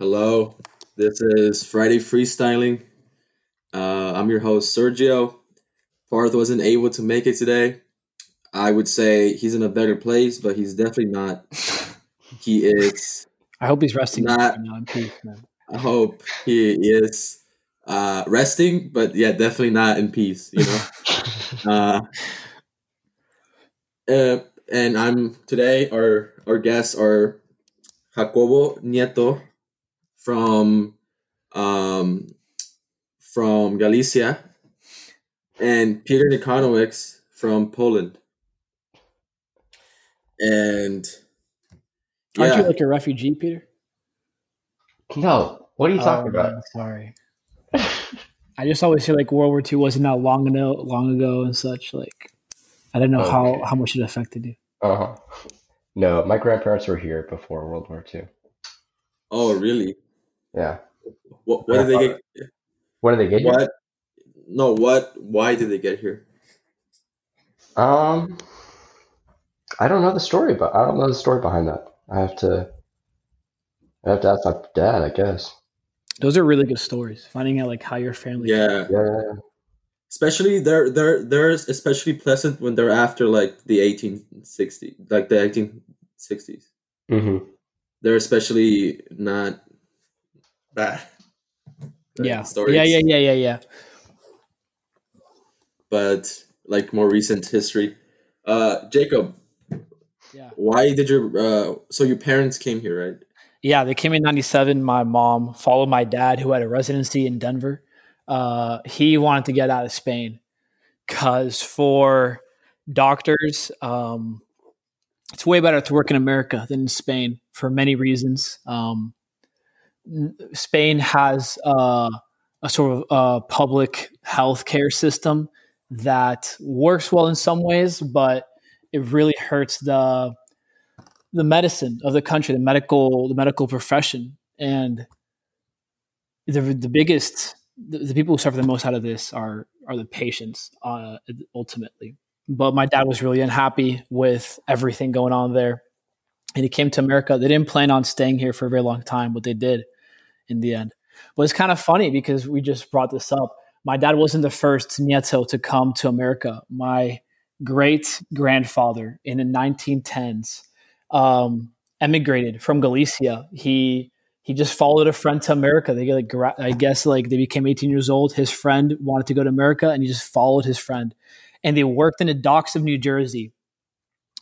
Hello, this is Friday Freestyling. Uh, I'm your host, Sergio. Parth wasn't able to make it today. I would say he's in a better place, but he's definitely not. He is. I hope he's resting Not- right now in peace, man. I hope he is uh, resting, but yeah, definitely not in peace. You know. uh, uh, and I'm today. Our our guests are Jacobo Nieto from um, from Galicia and Peter Nikonowicz from Poland. And Aren't you like a refugee, Peter? No, what are you talking Oh, about? man, sorry. I just always feel like World War II wasn't that long ago, long ago and such. Like, I don't know Okay. how how much it affected you. Uh huh. No, my grandparents were here before World War II. oh really? Yeah. What, what did they get? What did they get here? What? No, what? Why did they get here? Um, I don't know the story, but I don't know the story behind that. I have to. I have to ask my dad, I guess. Those are really good stories. Finding out like how your family. Yeah, Yeah. especially they're they're they're especially pleasant when they're after like the 1860 like the 1860s hmm they're especially not bad Yeah. stories, Yeah. Yeah. Yeah. Yeah. Yeah. but like more recent history uh jacob Yeah. why did your uh so your parents came here right Yeah, they came in '97. My mom followed my dad, who had a residency in Denver. Uh, he wanted to get out of Spain because for doctors, um, it's way better to work in America than in Spain for many reasons. Um, Spain has uh, a sort of uh, public health care system that works well in some ways, but it really hurts the the medicine of the country, the medical the medical profession, and the the biggest the, the people who suffer the most out of this are are the patients uh, ultimately. But my dad was really unhappy with everything going on there, and he came to America. They didn't plan on staying here for a very long time, but they did in the end. But it's kind of funny because we just brought this up. My dad wasn't the first Nieto to come to America. My great grandfather in the 1910s um, emigrated from Galicia. He he just followed a friend to America. They like I guess like they became 18 years old. His friend wanted to go to America, and he just followed his friend. And they worked in the docks of New Jersey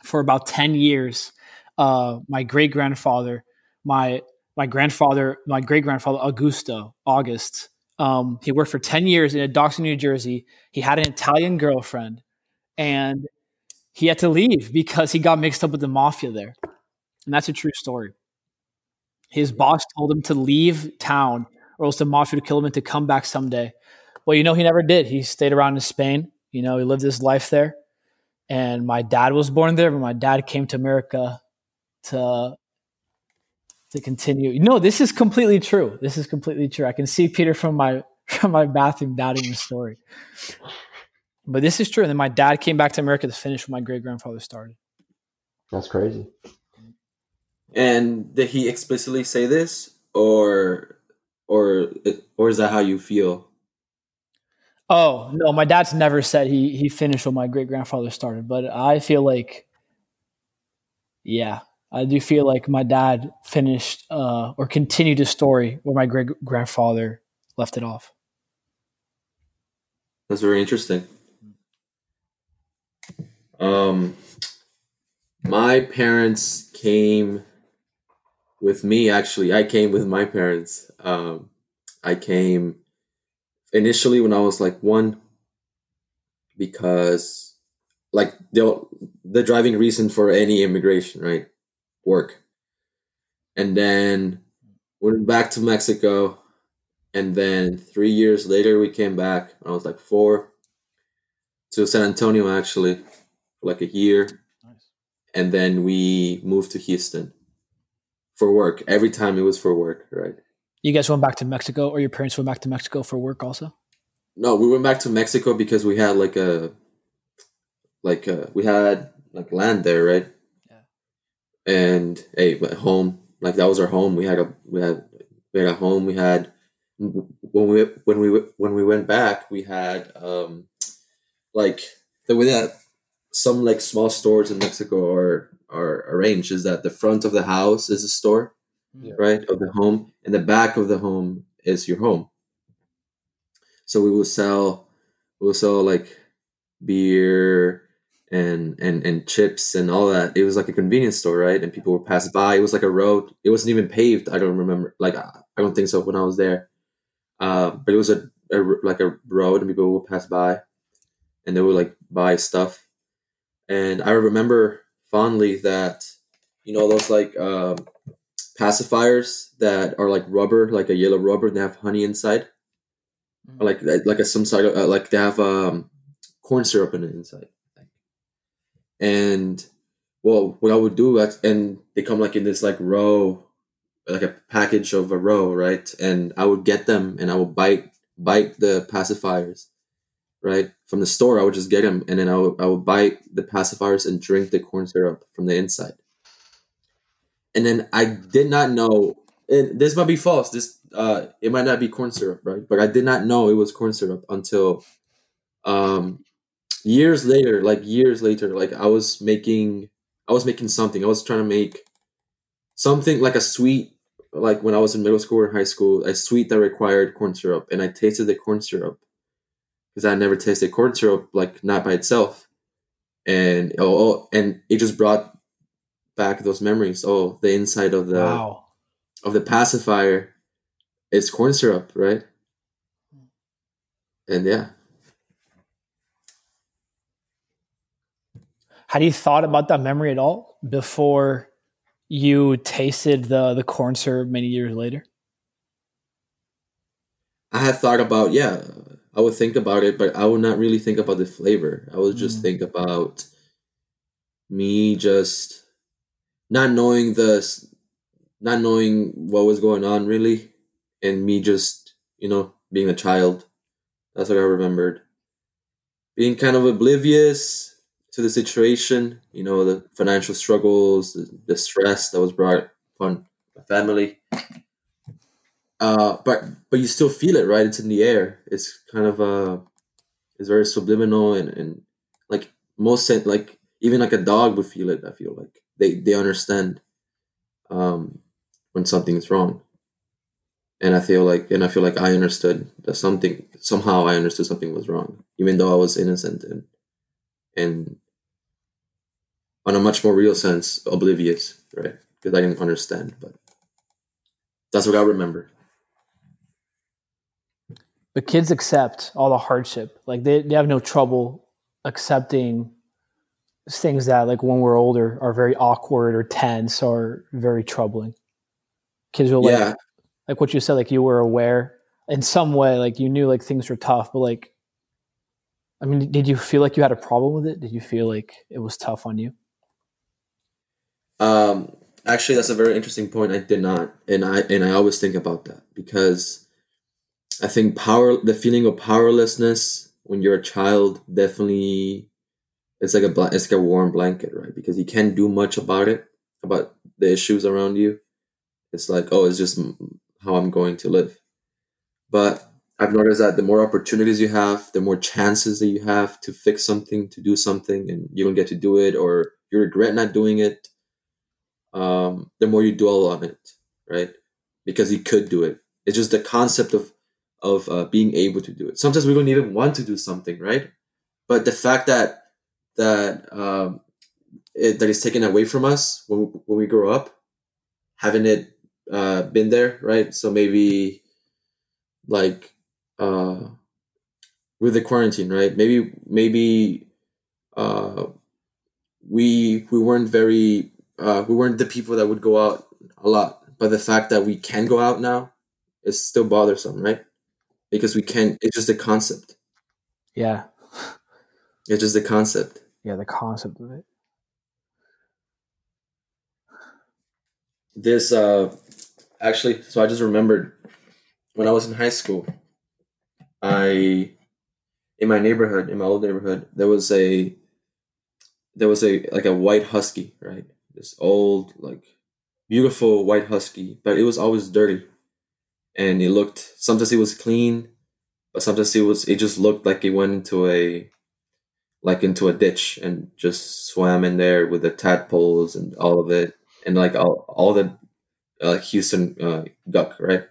for about 10 years. Uh, my great grandfather, my my grandfather, my great grandfather Augusto August. Um, he worked for 10 years in the docks of New Jersey. He had an Italian girlfriend, and he had to leave because he got mixed up with the mafia there. And that's a true story. His boss told him to leave town or else the mafia would kill him and to come back someday. Well, you know, he never did. He stayed around in Spain. You know, he lived his life there. And my dad was born there, but my dad came to America to to continue. No, this is completely true. This is completely true. I can see Peter from my from my bathroom doubting the story. But this is true. And then my dad came back to America to finish what my great grandfather started. That's crazy. and did he explicitly say this or or or is that how you feel Oh no, my dad's never said he he finished what my great grandfather started, but I feel like, yeah, I do feel like my dad finished uh, or continued a story where my great grandfather left it off. That's very interesting. Um, my parents came with me. Actually, I came with my parents. Um, I came initially when I was like one, because like the the driving reason for any immigration, right? Work, and then went back to Mexico, and then three years later we came back. I was like four to San Antonio actually for like a year, Nice. and then we moved to Houston for work. Every time it was for work, right? You guys went back to Mexico, or your parents went back to Mexico for work also? No, we went back to Mexico because we had like a like uh we had like land there, right? Yeah. And hey, but home like that was our home. We had a we had we had a home. We had when we when we when we went back, we had um, like the way that some like small stores in Mexico are are arranged is that the front of the house is a store, Yeah. right, of the home, and the back of the home is your home. So we will sell, we will sell like beer and and and chips and all that. It was like a convenience store, right? And people would pass by. It was like a road. It wasn't even paved. I don't remember. Like I don't think so when I was there. Uh, but it was a, a like a road, and people would pass by, and they would like buy stuff. And I remember fondly that you know those like um, pacifiers that are like rubber, like a yellow rubber, and they have honey inside, or like like a some sort of uh, like they have um, corn syrup in it inside. And well, what I would do, and they come like in this like row, like a package of a row, right? And I would get them, and I would bite bite the pacifiers, right from the store. I would just get them, and then I would I would bite the pacifiers and drink the corn syrup from the inside. And then I did not know. And this might be false. This uh, it might not be corn syrup, right? But I did not know it was corn syrup until um years later like years later like i was making i was making something. I was trying to make something like a sweet like when i was in middle school or high school a sweet that required corn syrup and i tasted the corn syrup because i never tasted corn syrup like not by itself. And oh, oh and it just brought back those memories. Oh the inside of the wow. of the pacifier is corn syrup right? And yeah Had you thought about that memory at all before you tasted the the corn syrup many years later? I had thought about yeah, I would think about it, but I would not really think about the flavor. I would just Mm. think about me just not knowing the not knowing what was going on really and me just, you know, being a child. That's what I remembered. Being kind of oblivious to the situation, you know, the financial struggles, the, the stress that was brought upon my family uh, but but you still feel it, right? It's in the air. It's kind of uh, it's very subliminal and and like most like even like a dog would feel it. I feel like they they understand um, when something is wrong, and I feel like and I feel like I understood that something somehow I understood something was wrong, even though I was innocent and and on a much more real sense oblivious, right? Because I didn't understand, but that's what I remember. But kids accept all the hardship. Like they, they have no trouble accepting things that like when we're older are very awkward or tense or very troubling. Kids will like Yeah, like what you said, like you were aware in some way, like you knew like things were tough, but like I mean, did you feel like you had a problem with it? Did you feel like it was tough on you? Um, actually, that's a very interesting point. I did not, and I and I always think about that because I think power, the feeling of powerlessness when you're a child, definitely, it's like a it's like a warm blanket, right? Because you can't do much about it, about the issues around you. It's like, oh, it's just how I'm going to live. But I've noticed that the more opportunities you have, the more chances that you have to fix something, to do something, and you don't get to do it, or you regret not doing it um, the more you dwell on it, right? Because you could do it. It's just the concept of of uh, being able to do it. Sometimes we don't even want to do something, right? But the fact that that um, it, that is taken away from us when we, when we grow up, having it uh, been there, right? So maybe like uh, with the quarantine, right? Maybe maybe uh, we we weren't very uh, we weren't the people that would go out a lot. But the fact that we can go out now is still bothersome, right? Because we can't. It's just a concept. Yeah. It's just a concept. Yeah, the concept of it. This uh, actually, so I just remembered when I was in high school. I in my neighborhood, in my old neighborhood, there was a there was a like a white husky, right? This old like beautiful white husky, but it was always dirty. and it looked sometimes it was clean, but sometimes it was it just looked like it went into a like into a ditch and just swam in there with the tadpoles and all of it and like all, all the uh, Houston uh, guck, right?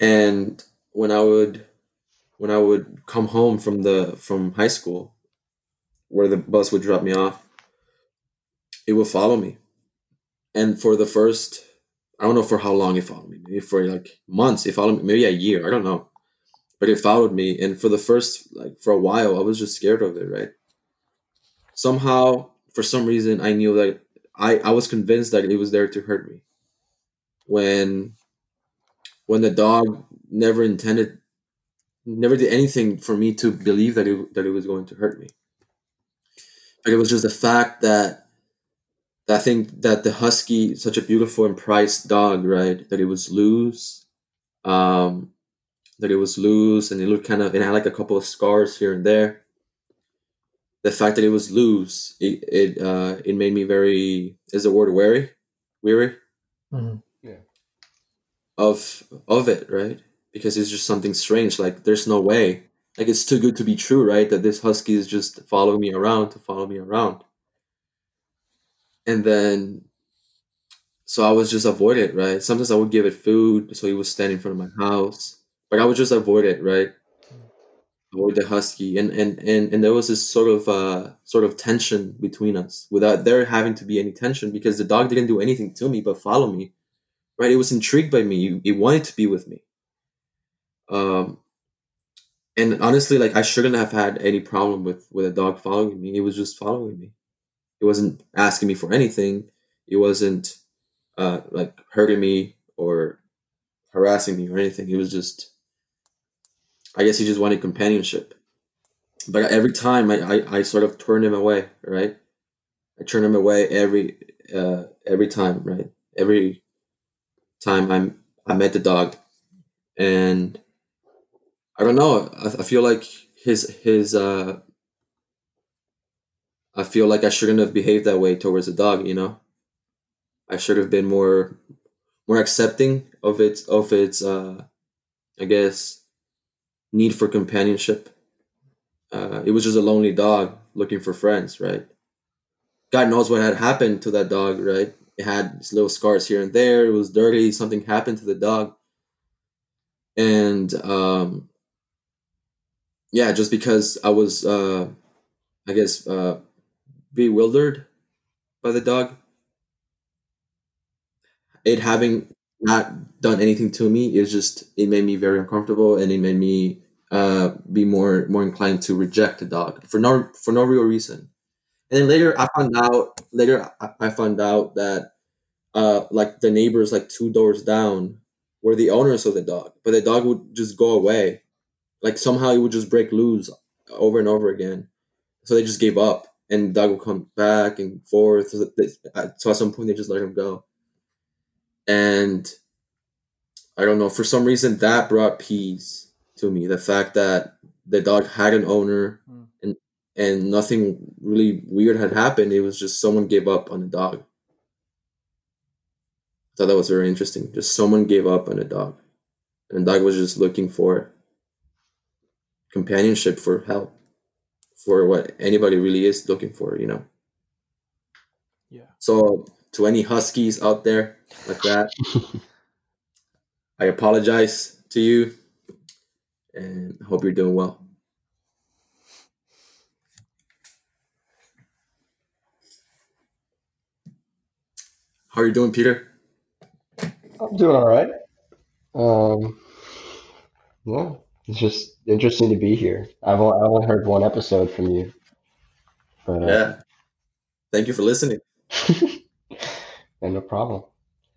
And when I would when I would come home from the from high school, where the bus would drop me off, it would follow me. And for the first, I don't know for how long it followed me. Maybe for like months. It followed me. Maybe a year. I don't know. But it followed me, and for the first like for a while, I was just scared of it. Right. Somehow, for some reason, I knew that I I was convinced that it was there to hurt me. When when the dog never intended never did anything for me to believe that it that it was going to hurt me. But it was just the fact that, that I think that the husky, such a beautiful and prized dog, right? That it was loose, um, that it was loose, and it looked kind of it had like a couple of scars here and there. The fact that it was loose, it it uh, it made me very is the word wary, weary, Mhm. Yeah. of of it, right? Because it's just something strange. Like there's no way like it's too good to be true, right? That this husky is just following me around to follow me around. And then so I was just avoid it, right? Sometimes I would give it food, so he was standing in front of my house. But I would just avoid it, right? Avoid the husky. And and and, and there was this sort of uh sort of tension between us without there having to be any tension because the dog didn't do anything to me but follow me. Right? It was intrigued by me. It wanted to be with me. Um and honestly like i shouldn't have had any problem with with a dog following me it was just following me it wasn't asking me for anything. It wasn't uh like hurting me or harassing me or anything. He was just i guess he just wanted companionship. But every time i i, I sort of turned him away right? I turned him away every uh every time right? Every time i'm i met the dog. And I don't know. I, I feel like his his uh I feel like I shouldn't have behaved that way towards the dog, you know? I should have been more more accepting of its of its uh I guess need for companionship. Uh it was just a lonely dog looking for friends, right? God knows what had happened to that dog, right? It had little scars here and there. It was dirty. Something happened to the dog. And um yeah, just because I was, uh, I guess, uh, bewildered by the dog. It having not done anything to me, it just it made me very uncomfortable, and it made me uh, be more more inclined to reject the dog for no for no real reason. And then later, I found out later I, I found out that uh, like the neighbors like two doors down were the owners of the dog, but the dog would just go away like somehow it would just break loose over and over again. So they just gave up, and the dog would come back and forth. So, they, so at some point they just let him go. And I don't know for some reason that brought peace to me. The fact that the dog had an owner, Mm. and and nothing really weird had happened. It was just someone gave up on the dog. I thought that was very interesting. Just someone gave up on a dog, and the dog was just looking for companionship for help for what anybody really is looking for you know Yeah. so to any huskies out there like that i apologize to you and hope you're doing well how are you doing peter I'm doing all right. Um, yeah, it's just interesting to be here. I've only, I've only heard one episode from you, but uh, yeah thank you for listening and no problem.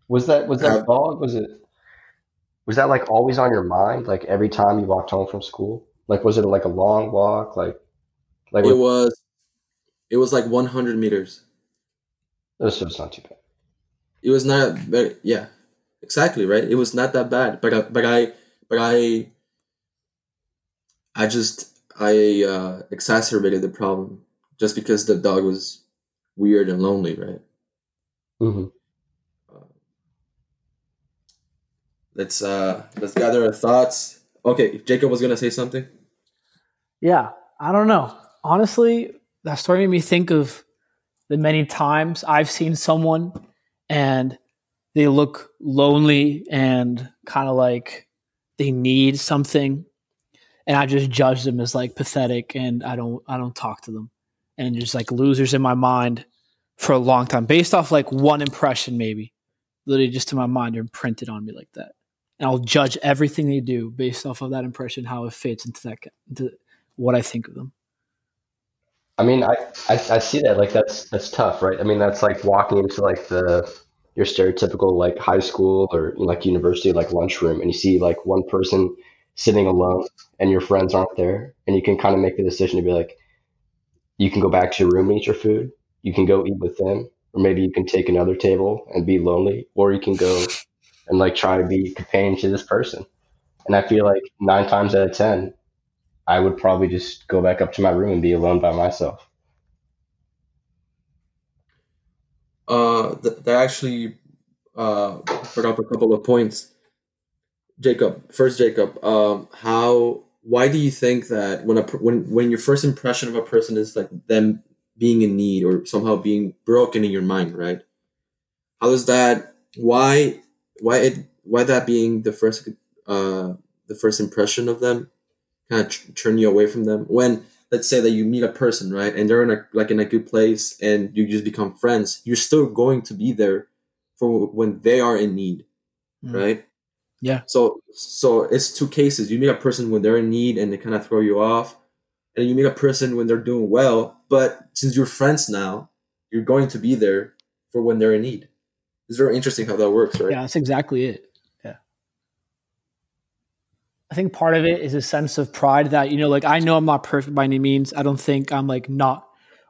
Was that was that Uh, dog? Was it was that like always on your mind? Like every time you walked home from school? Like was it like a long walk? Like like it was, it was like 100 meters this was not too bad. it was not very yeah exactly right it was not that bad but I, but i but i i just i uh exacerbated the problem just because the dog was weird and lonely right hmm let's uh let's gather our thoughts. Okay, Jacob was gonna say something. Yeah, I don't know. Honestly, that story made me think of the many times I've seen someone and they look lonely and kind of like they need something and I just judge them as like pathetic and I don't I don't talk to them. And just like losers in my mind for a long time based off like one impression maybe. Literally just in my mind they're imprinted on me like that. And I'll judge everything they do based off of that impression how it fits into that into what I think of them. I mean, I, I I see that like that's that's tough, right? I mean, that's like walking into like the your stereotypical like high school or like university like lunchroom, and you see like one person sitting alone, and your friends aren't there, and you can kind of make the decision to be like, you can go back to your room and eat your food, you can go eat with them, or maybe you can take another table and be lonely, or you can go and like try to be companion to this person. And I feel like nine times out of ten, I would probably just go back up to my room and be alone by myself. Uh, th- that actually uh brought up a couple of points. Jacob, first Jacob, um, how why do you think that when a when when your first impression of a person is like them being in need or somehow being broken in your mind, right? How is that? Why why it why that being the first uh the first impression of them kind of turn you away from them when let's say that you meet a person right and they're in a like in a good place and you just become friends you're still going to be there for when they are in need Mm. right yeah. So so it's two cases. You meet a person when they're in need and they kind of throw you off and you meet a person when they're doing well but since you're friends now you're going to be there for when they're in need. It's very interesting how that works right? Yeah that's exactly it. Yeah. I think part of it is a sense of pride that you know like I know I'm not perfect by any means. I don't think I'm like not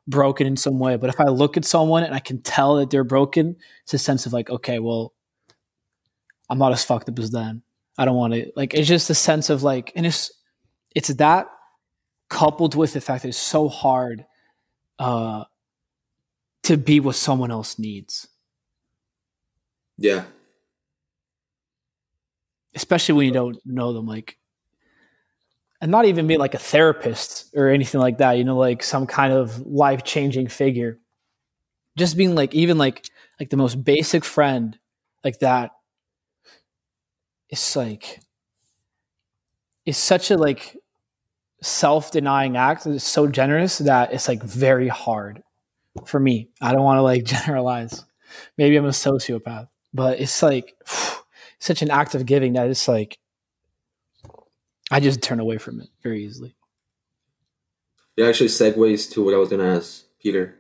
broken in some way but if I look at someone and I can tell that they're broken it's a sense of like okay well I'm not as fucked up as them. I don't want to like it's just a sense of like and it's it's that coupled with the fact that it's so hard uh to be what someone else needs. yeah Especially when you don't know them like and not even be like a therapist or anything like that, you know, like some kind of life-changing figure. Just being like even like like the most basic friend like that it's like it's such a like self-denying act it's so generous that it's like very hard for me. I don't want to like generalize. Maybe i'm a sociopath but it's like such an act of giving that it's like i just turn away from it very easily. It actually segues to what I was gonna ask Peter.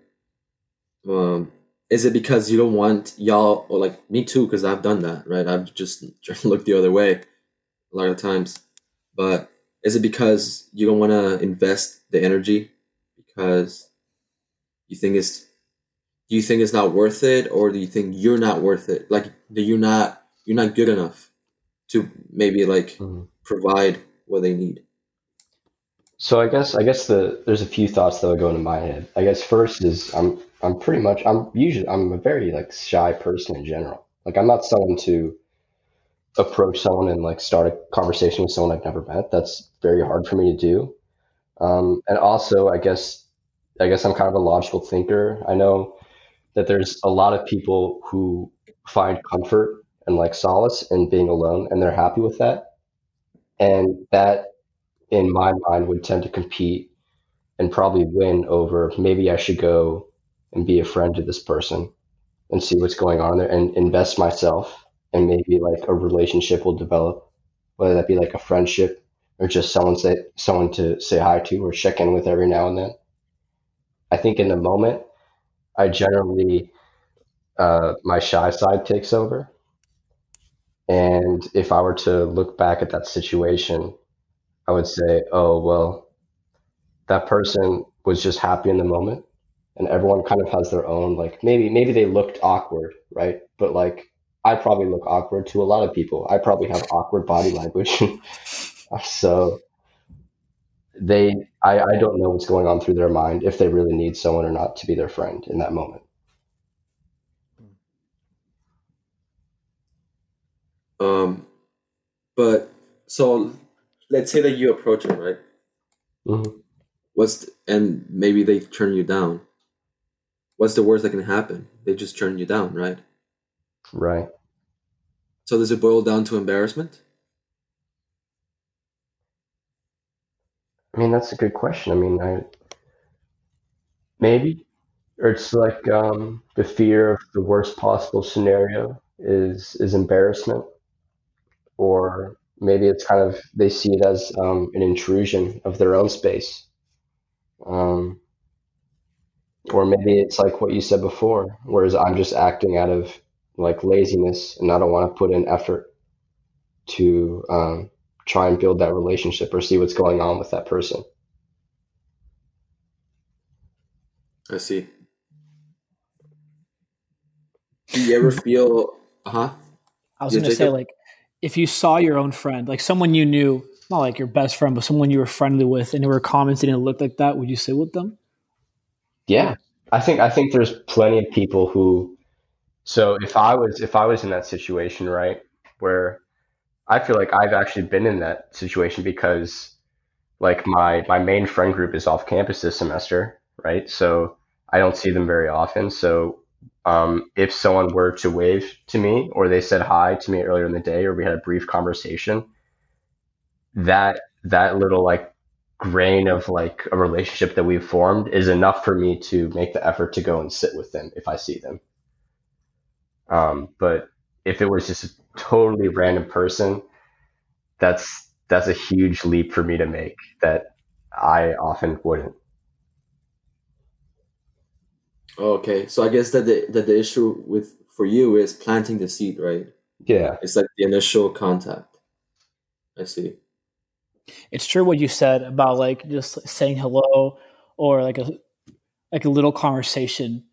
Um, is it because you don't want y'all or like me too? Because I've done that, right? I've just looked the other way a lot of times. But is it because you don't want to invest the energy because you think it's do you think it's not worth it, or do you think you're not worth it? Like that you're not you're not good enough to maybe like Mhm. provide what they need. So I guess I guess the there's a few thoughts that would go into my head. I guess first is I'm I'm pretty much I'm usually I'm a very like shy person in general. Like I'm not someone to approach someone and like start a conversation with someone I've never met. That's very hard for me to do. Um, and also I guess I guess I'm kind of a logical thinker. I know that there's a lot of people who find comfort and like solace in being alone and they're happy with that. And that in my mind would tend to compete and probably win over maybe I should go and be a friend to this person and see what's going on there and invest myself and maybe like a relationship will develop, whether that be like a friendship or just someone say someone to say hi to or check in with every now and then. I think in the moment, I generally uh, my shy side takes over, and if I were to look back at that situation, I would say, oh well, that person was just happy in the moment, and everyone kind of has their own like maybe maybe they looked awkward, right? But like I probably look awkward to a lot of people. I probably have awkward body language, so they I, I don't know what's going on through their mind if they really need someone or not to be their friend in that moment. Um, But so let's say that you approach them, right? Mm-hmm. What's th- and maybe they turn you down. What's the worst that can happen? They just turn you down, right? Right. So does it boil down to embarrassment? I mean, that's a good question. I mean, I maybe, or it's like um, the fear of the worst possible scenario is is embarrassment, or maybe it's kind of they see it as um, an intrusion of their own space, um, or maybe it's like what you said before, whereas I'm just acting out of like laziness and I don't want to put in effort to um, try and build that relationship or see what's going on with that person. I see. Do you ever feel? Uh huh. I was Yeah, going to say, like, if you saw your own friend, like someone you knew, not like your best friend, but someone you were friendly with, and they were commenting and it looked like that, would you sit with them? Yeah, I think I think there's plenty of people who. So if I was if I was in that situation, right, where I feel like I've actually been in that situation because like my my main friend group is off campus this semester, right? So I don't see them very often. So um, if someone were to wave to me or they said hi to me earlier in the day or we had a brief conversation, that that little like grain of like a relationship that we've formed is enough for me to make the effort to go and sit with them if I see them. Um, but if it was just a totally random person, that's that's a huge leap for me to make that I often wouldn't. Okay, so I guess that the that the issue with for you is planting the seed, right? Yeah, It's like the initial contact. I see. It's true what you said about like just saying hello or like a like a little conversation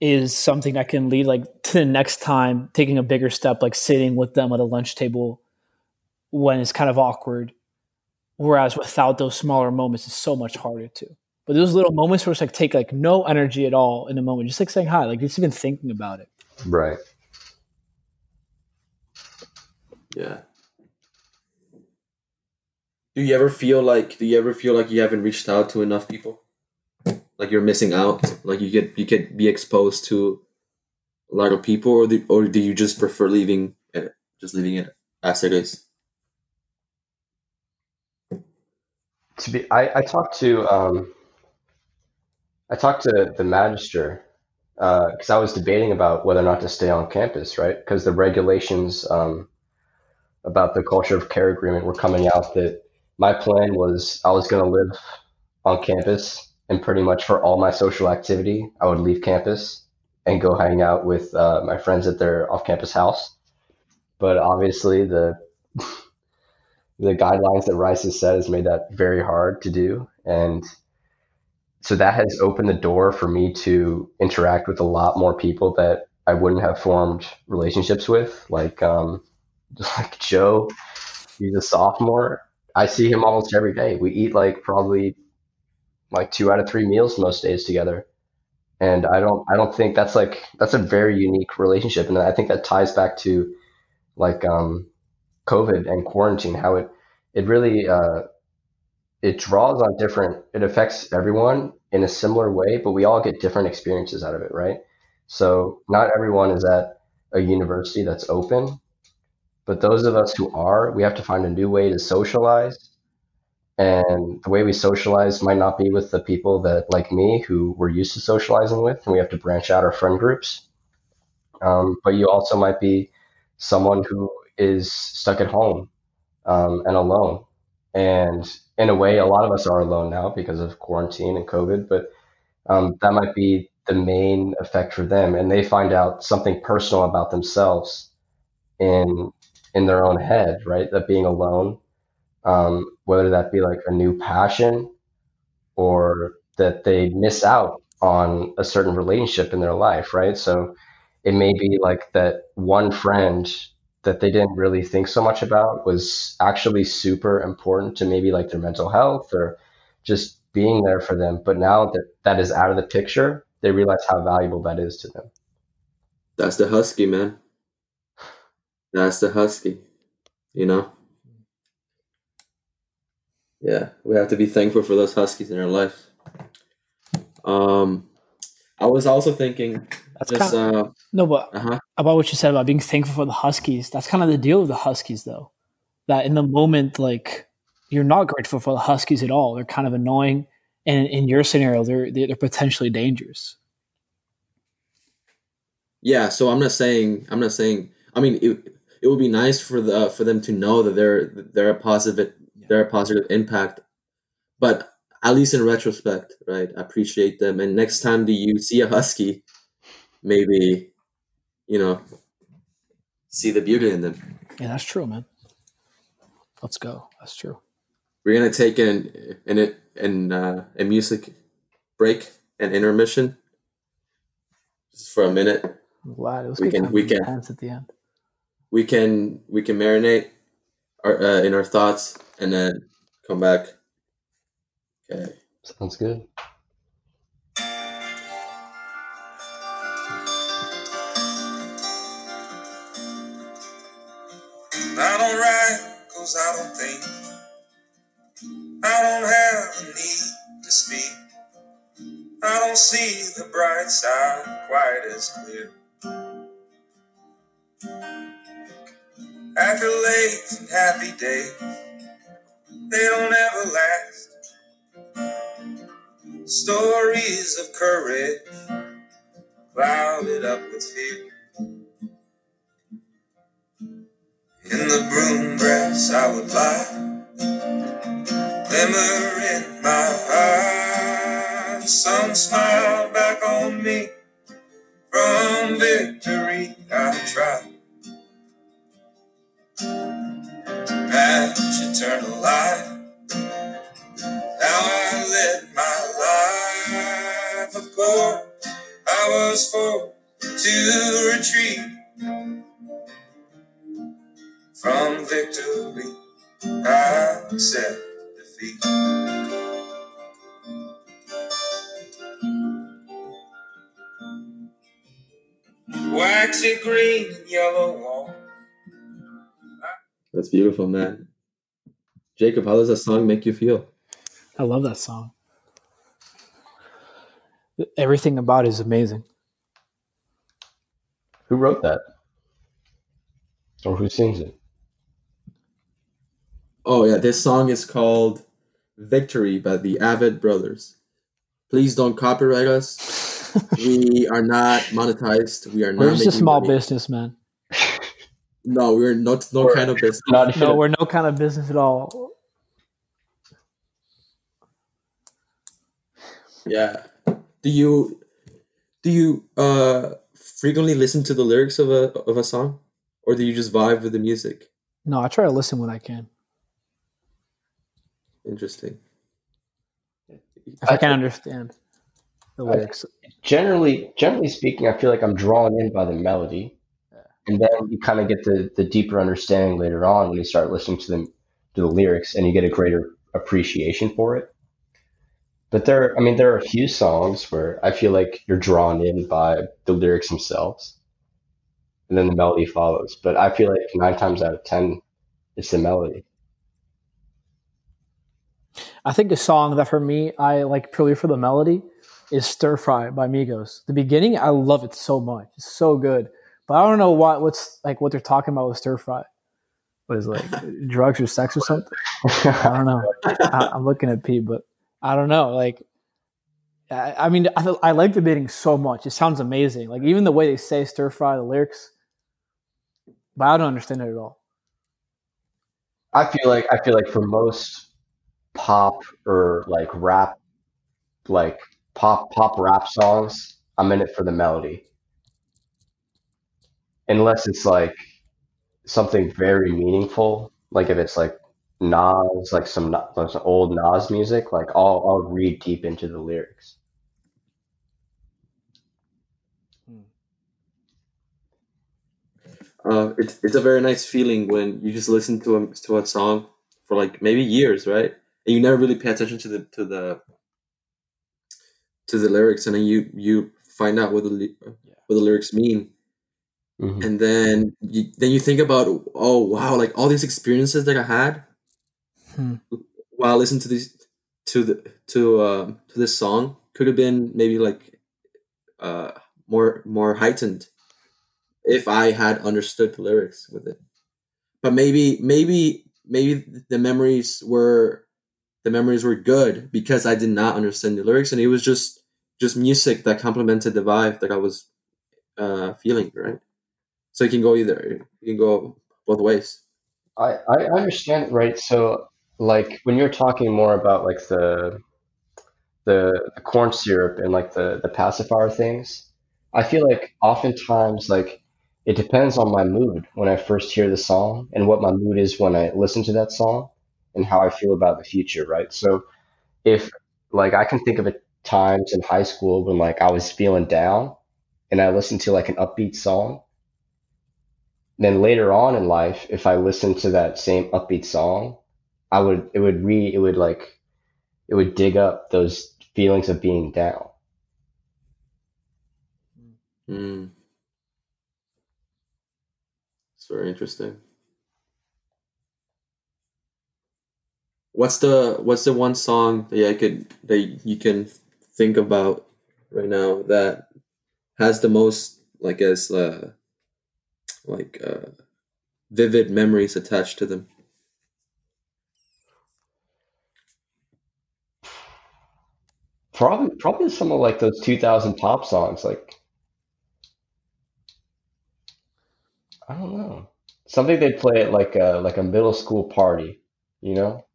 is something that can lead like to the next time taking a bigger step, like sitting with them at a lunch table when it's kind of awkward. Whereas without those smaller moments, it's so much harder to. But those little moments where it's like take like no energy at all in a moment, just like saying hi, like just even thinking about it. right. Yeah. Do you ever feel like do you ever feel like you haven't reached out to enough people? Like you're missing out? Like you get you could be exposed to a lot of people or the, or do you just prefer leaving it just leaving it as it is? To be, I, I talked to um, I talked to the magister because I was debating about whether or not to stay on campus, right? Because the regulations um, about the culture of care agreement were coming out that my plan was I was going to live on campus and pretty much for all my social activity, I would leave campus and go hang out with uh, my friends at their off-campus house. But obviously, the the guidelines that Rice has set has made that very hard to do, and so that has opened the door for me to interact with a lot more people that I wouldn't have formed relationships with, like um, like Joe. He's a sophomore. I see him almost every day. We eat like probably like two out of three meals most days together. And I don't I don't think that's like that's a very unique relationship. And I think that ties back to like um COVID and quarantine, how it it really uh it draws on different it affects everyone in a similar way, but we all get different experiences out of it, right? So not everyone is at a university that's open, but those of us who are, we have to find a new way to socialize and the way we socialize might not be with the people that, like me, who we're used to socializing with, and we have to branch out our friend groups. Um, but you also might be someone who is stuck at home um, and alone. And in a way, a lot of us are alone now because of quarantine and COVID, but um, that might be the main effect for them. And they find out something personal about themselves in in their own head, right? That being alone um, whether that be like a new passion or that they miss out on a certain relationship in their life, right? So it may be like that one friend that they didn't really think so much about was actually super important to maybe like their mental health or just being there for them. But now that that is out of the picture, they realize how valuable that is to them. That's the husky, man. That's the husky. You know? Yeah, we have to be thankful for those huskies in our life. Um, I was also thinking That's just kind uh, no, but uh huh. about what you said about being thankful for the Huskies. That's kind of the deal with the Huskies, though. That in the moment, like you're not grateful for the Huskies at all. They're kind of annoying, and in your scenario, they're they're potentially dangerous. Yeah, so I'm not saying I'm not saying. I mean, it, it would be nice for the for them to know that they're they're a positive they're a positive impact, but at least in retrospect, right? I appreciate them, and next time that you see a husky, maybe you know see the beauty in them. Yeah, that's true, man. Let's go. That's true. We're gonna take an an an uh, a music break and intermission just for a minute. I'm glad it was. We can- we can- at the end. We can we can marinate our uh, in our thoughts and then come back. Okay. Sounds good. I don't write cause I don't think. I don't have a need to speak. I don't see the bright side quite as clear. Accolades and happy days, they don't ever last. Stories of courage clouded up with fear. In the broom grass I would lie, glimmer in my eyes. Some smiled back on me from victory. I try eternal light. Now I live my life. Of course, I was forced to retreat from victory. I accept defeat. Waxy green and yellow wall. That's beautiful, man. Jacob, how does that song make you feel? I love that song. Everything about it is amazing. Who wrote that? Or who sings it? Oh yeah, this song is called "Victory" by the Avett Brothers. Please don't copyright us. we are not monetized. We are not. We're just a small money. business, man. No, we're not. No We're- kind of business. Not No, we're no kind of business at all. Yeah. Do you do you uh frequently listen to the lyrics of a of a song, or do you just vibe with the music? No, I try to listen when I can. Interesting. If I, I can think- understand the I- lyrics. generally generally speaking, I feel like I'm drawn in by the melody, and then you kind of get the the deeper understanding later on when you start listening to them to the lyrics, and you get a greater appreciation for it. But there, I mean, there are a few songs where I feel like you're drawn in by the lyrics themselves, and then the melody follows. But I feel like nine times out of ten, it's the melody. I think a song that for me I like purely for the melody is "Stir Fry" by Migos. The beginning, I love it so much. It's so good, but I don't know what what's like what they're talking about with "Stir Fry." What is like drugs or sex or something? I don't know. I, I'm looking at Pete, but I don't know. Like, I, I mean, I, I like the beating so much. It sounds amazing. Like even the way they say "stir fry," the lyrics, but I don't understand it at all. I feel like I feel like for most pop or like rap, like pop pop rap songs, I'm in it for the melody. Unless it's like something very meaningful, like if it's like Nas, like some, like some old Nas music, like I'll I'll read deep into the lyrics. Uh, it's it's a very nice feeling when you just listen to a to a song for like maybe years, right? And you never really pay attention to the to the to the lyrics, and then you you find out what the ly- what the lyrics mean, Mhm. and then you then you think about oh wow, like all these experiences that I had, Hmm. while listening to this to the to um to this song could have been maybe like uh more more heightened if I had understood the lyrics with it. But maybe maybe maybe the memories were the memories were good because I did not understand the lyrics and it was just just music that complemented the vibe that I was uh feeling, right? So it can go either it can go both ways. I, I understand, right? So, like when you're talking more about like the the, the corn syrup and like the the pacifier things, I feel like oftentimes like it depends on my mood when I first hear the song and what my mood is when I listen to that song and how I feel about the future, right? So, if like I can think of times in high school when like I was feeling down and I listened to like an upbeat song then later on in life, if I listened to that same upbeat song, I would it would re it would like it would dig up those feelings of being down. Mm. It's very interesting. What's the what's the one song that I could that you can think about right now that has the most like as uh like uh, vivid memories attached to them. Probably, probably some of like those 2000 pop songs. Like, I don't know, something they'd play at like a like a middle school party. You know,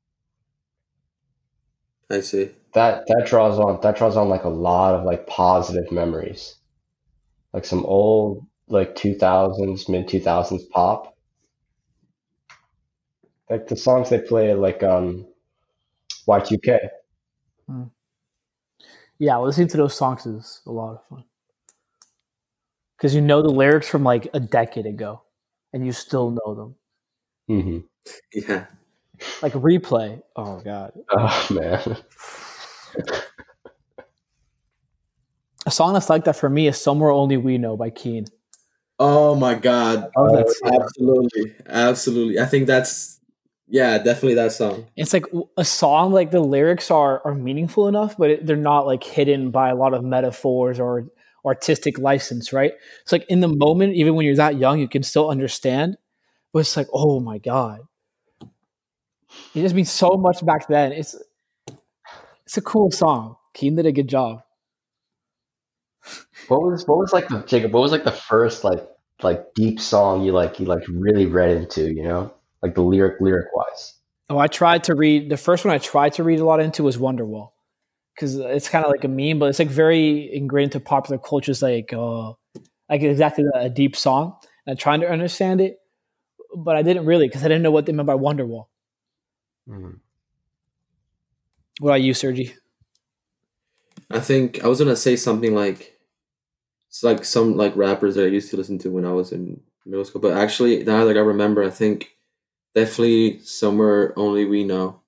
I see. that that draws on that draws on like a lot of like positive memories, like some old like 2000s, mid 2000s pop. Like the songs they play like um Y2K. Hmm. Yeah, listening to those songs is a lot of fun because you know the lyrics from like a decade ago, and you still know them. hmm Yeah. Like replay. Oh god, Oh man. a song that's like that for me is "Somewhere Only We Know" by Keane. Oh my god. I love that Oh. Absolutely. Absolutely. I think that's yeah, definitely that song. It's like a song like the lyrics are are meaningful enough, but it, they're not like hidden by a lot of metaphors or artistic license, right? It's like in the moment, even when you're that young, you can still understand, but it's like, oh my god, it just means so much back then. It's it's a cool song. Keane did a good job. What was what was like the Jacob, what was like the first like like deep song you like you like really read into, you know? Like the lyric lyric wise. Oh, I tried to read the first one. I tried to read a lot into was Wonderwall because it's kind of like a meme, but it's like very ingrained into popular culture. It's like uh, like exactly a deep song. And I'm trying to understand it, but I didn't really because I didn't know what they meant by Wonderwall. Mhm. What about you, Sergi? I think I was gonna say something like it's like some like rappers that I used to listen to when I was in middle school. But actually now like I remember, I think definitely somewhere only we know.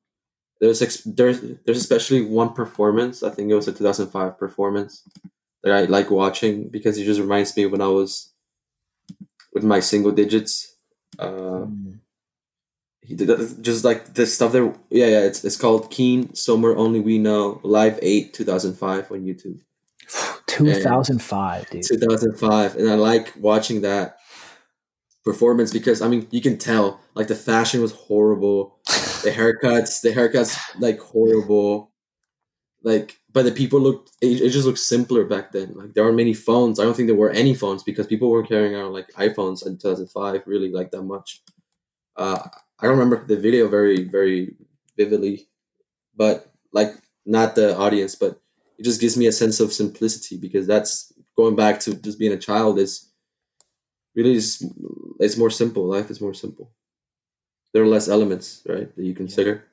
There's ex- there's there's especially one performance. I think it was a 2005 performance that I like watching because it just reminds me when I was with my single digits. Uh, he did just like the stuff there. Yeah, yeah. It's it's called Keane. Somewhere only we know. Live eight 2005 on YouTube. 2005, dude. 2005, and I like watching that performance because I mean you can tell like the fashion was horrible, the haircuts, the haircuts like horrible, like but the people looked it, it just looked simpler back then. Like there aren't many phones. I don't think there were any phones because people weren't carrying around like iPhones in 2005 really like that much. Uh, I don't remember the video very very vividly, but like not the audience, but it just gives me a sense of simplicity because that's going back to just being a child is really is it's more simple. Life is more simple. There are less elements right that you consider.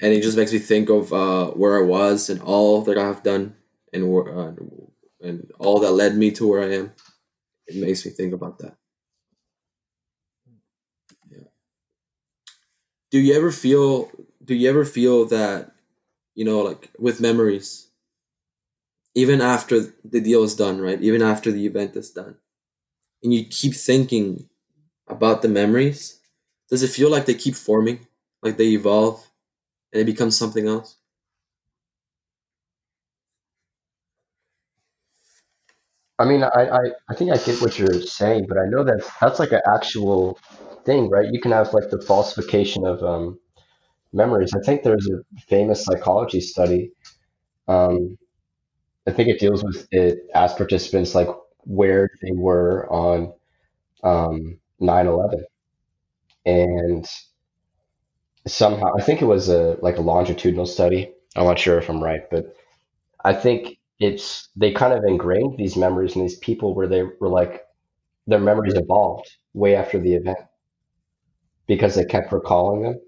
And it just makes me think of uh, where i was and all that i've done and where uh, and all that led me to where i am. It makes me think about that. Yeah. Do you ever feel do you ever feel that you know like with memories even after the deal is done right even after the event is done and you keep thinking about the memories does it feel like they keep forming, like they evolve, and they become something else? I mean, I, I, I think I get what you're saying, but I know that that's like an actual thing, right? You can have like the falsification of um, memories. I think there's a famous psychology study. Um, I think it deals with it asked participants like where they were on um, 9/11, and somehow I think it was a like a longitudinal study. I'm not sure if I'm right, but I think it's they kind of ingrained these memories in these people where they were like their memories evolved way after the event because they kept recalling them.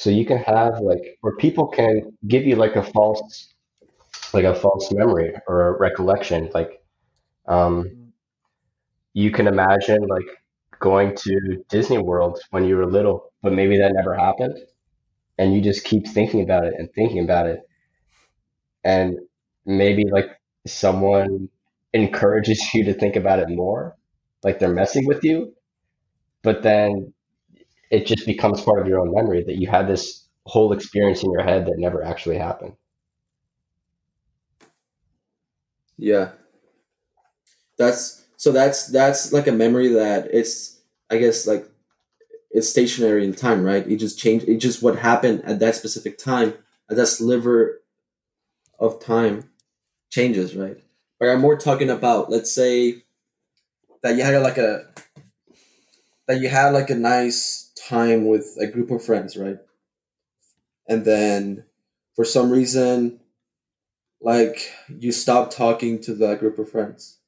So you can have like where people can give you like a false like a false memory or a recollection. Like um you can imagine like going to Disney World when you were little, but maybe that never happened. And you just keep thinking about it and thinking about it. And maybe like someone encourages you to think about it more, like they're messing with you, but then it just becomes part of your own memory that you had this whole experience in your head that never actually happened. Yeah. That's so that's that's like a memory that it's I guess like it's stationary in time, right? It just changed it just what happened at that specific time, at that sliver of time changes, right? But I'm more talking about let's say that you had like a that you had like a nice time with a group of friends, right? And then for some reason like you stop talking to that group of friends.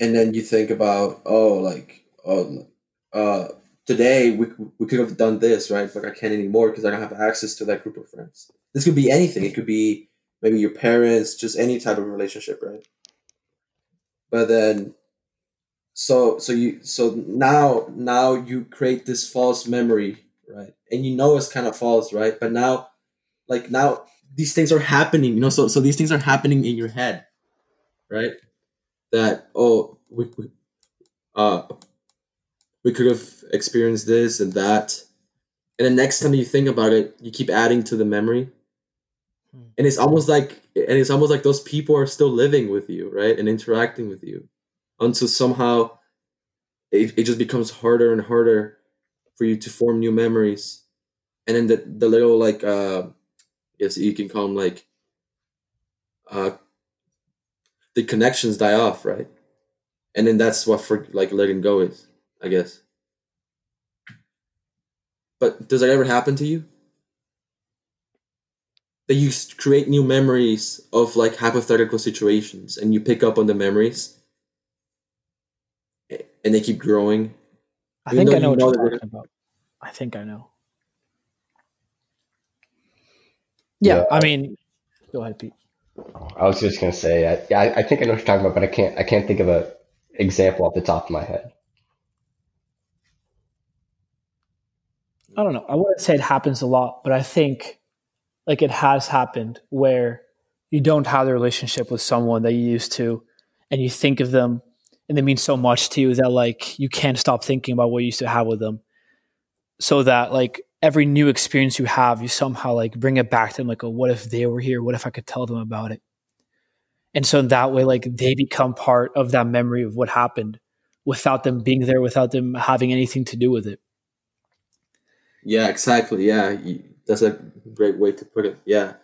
And then you think about oh like oh uh today we, we could have done this right? But i can't anymore because i don't have access to that group of friends. This could be anything. It could be maybe your parents just any type of relationship right? But then so so you so now now you create this false memory right? And you know it's kind of false right? But now like now these things are happening you know? So so these things are happening in your head right? That oh we, we uh we could have experienced this and that. And the next time you think about it you keep adding to the memory. And it's almost like and it's almost like those people are still living with you right? And interacting with you until somehow it, it just becomes harder and harder for you to form new memories. And then the, the little like uh yes you can call them like uh the connections die off right? And then that's what for like letting go is i guess. But does that ever happen to you? That you create new memories of like hypothetical situations and you pick up on the memories and they keep growing I think I know you what know you're talking about. I think I know. Yeah, Yeah. I mean, go ahead, Pete. I was just gonna say, I, yeah, I, I think I know what you're talking about, but I can't I can't think of a example off the top of my head. I don't know. I wouldn't say it happens a lot, but I think like it has happened where you don't have the relationship with someone that you used to, and you think of them, and they mean so much to you that like you can't stop thinking about what you used to have with them. So that like every new experience you have, you somehow like bring it back to them. Like, oh, what if they were here? What if I could tell them about it? And so in that way, like they become part of that memory of what happened without them being there, without them having anything to do with it. Yeah, exactly. Yeah, that's a great way to put it. Yeah,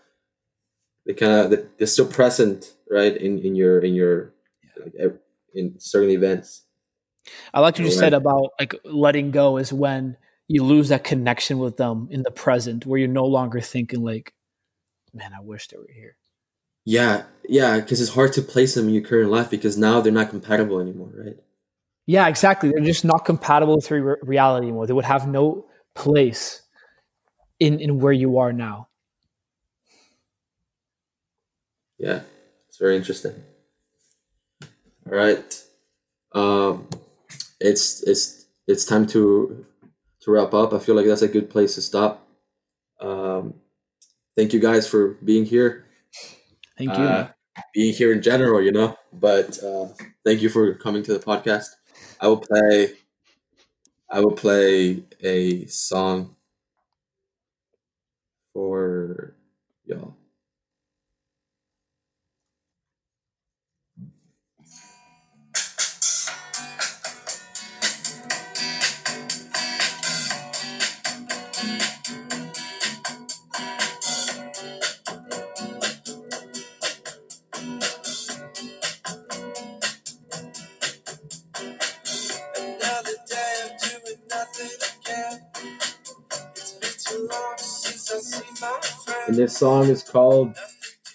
they kind of they're still present, right? In in your in your like, ev- in certain events. I like what you said about like letting go is when you lose that connection with them in the present, where you're no longer thinking like, "Man, I wish they were here." Yeah, yeah, because it's hard to place them in your current life because now they're not compatible anymore, right? Yeah, exactly. They're just not compatible with re- reality anymore. They would have no place in in where you are now. Yeah, it's very interesting. All right, um, it's it's it's time to to wrap up. I feel like that's a good place to stop. Um, thank you guys for being here. Thank you. uh, being here in general, you know. But uh, thank you for coming to the podcast. I will play I will play a song for y'all. And this song is called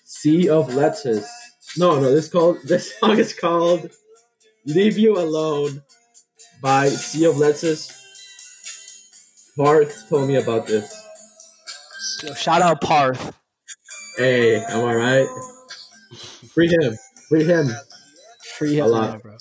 Sea of Lettuce. No, no, this called this song is called Leave You Alone by Sea of Lettuce. Parth told me about this. Yo, shout out Parth. Hey, am I right? Free him. Free him. Free him, A lot. yeah, bro.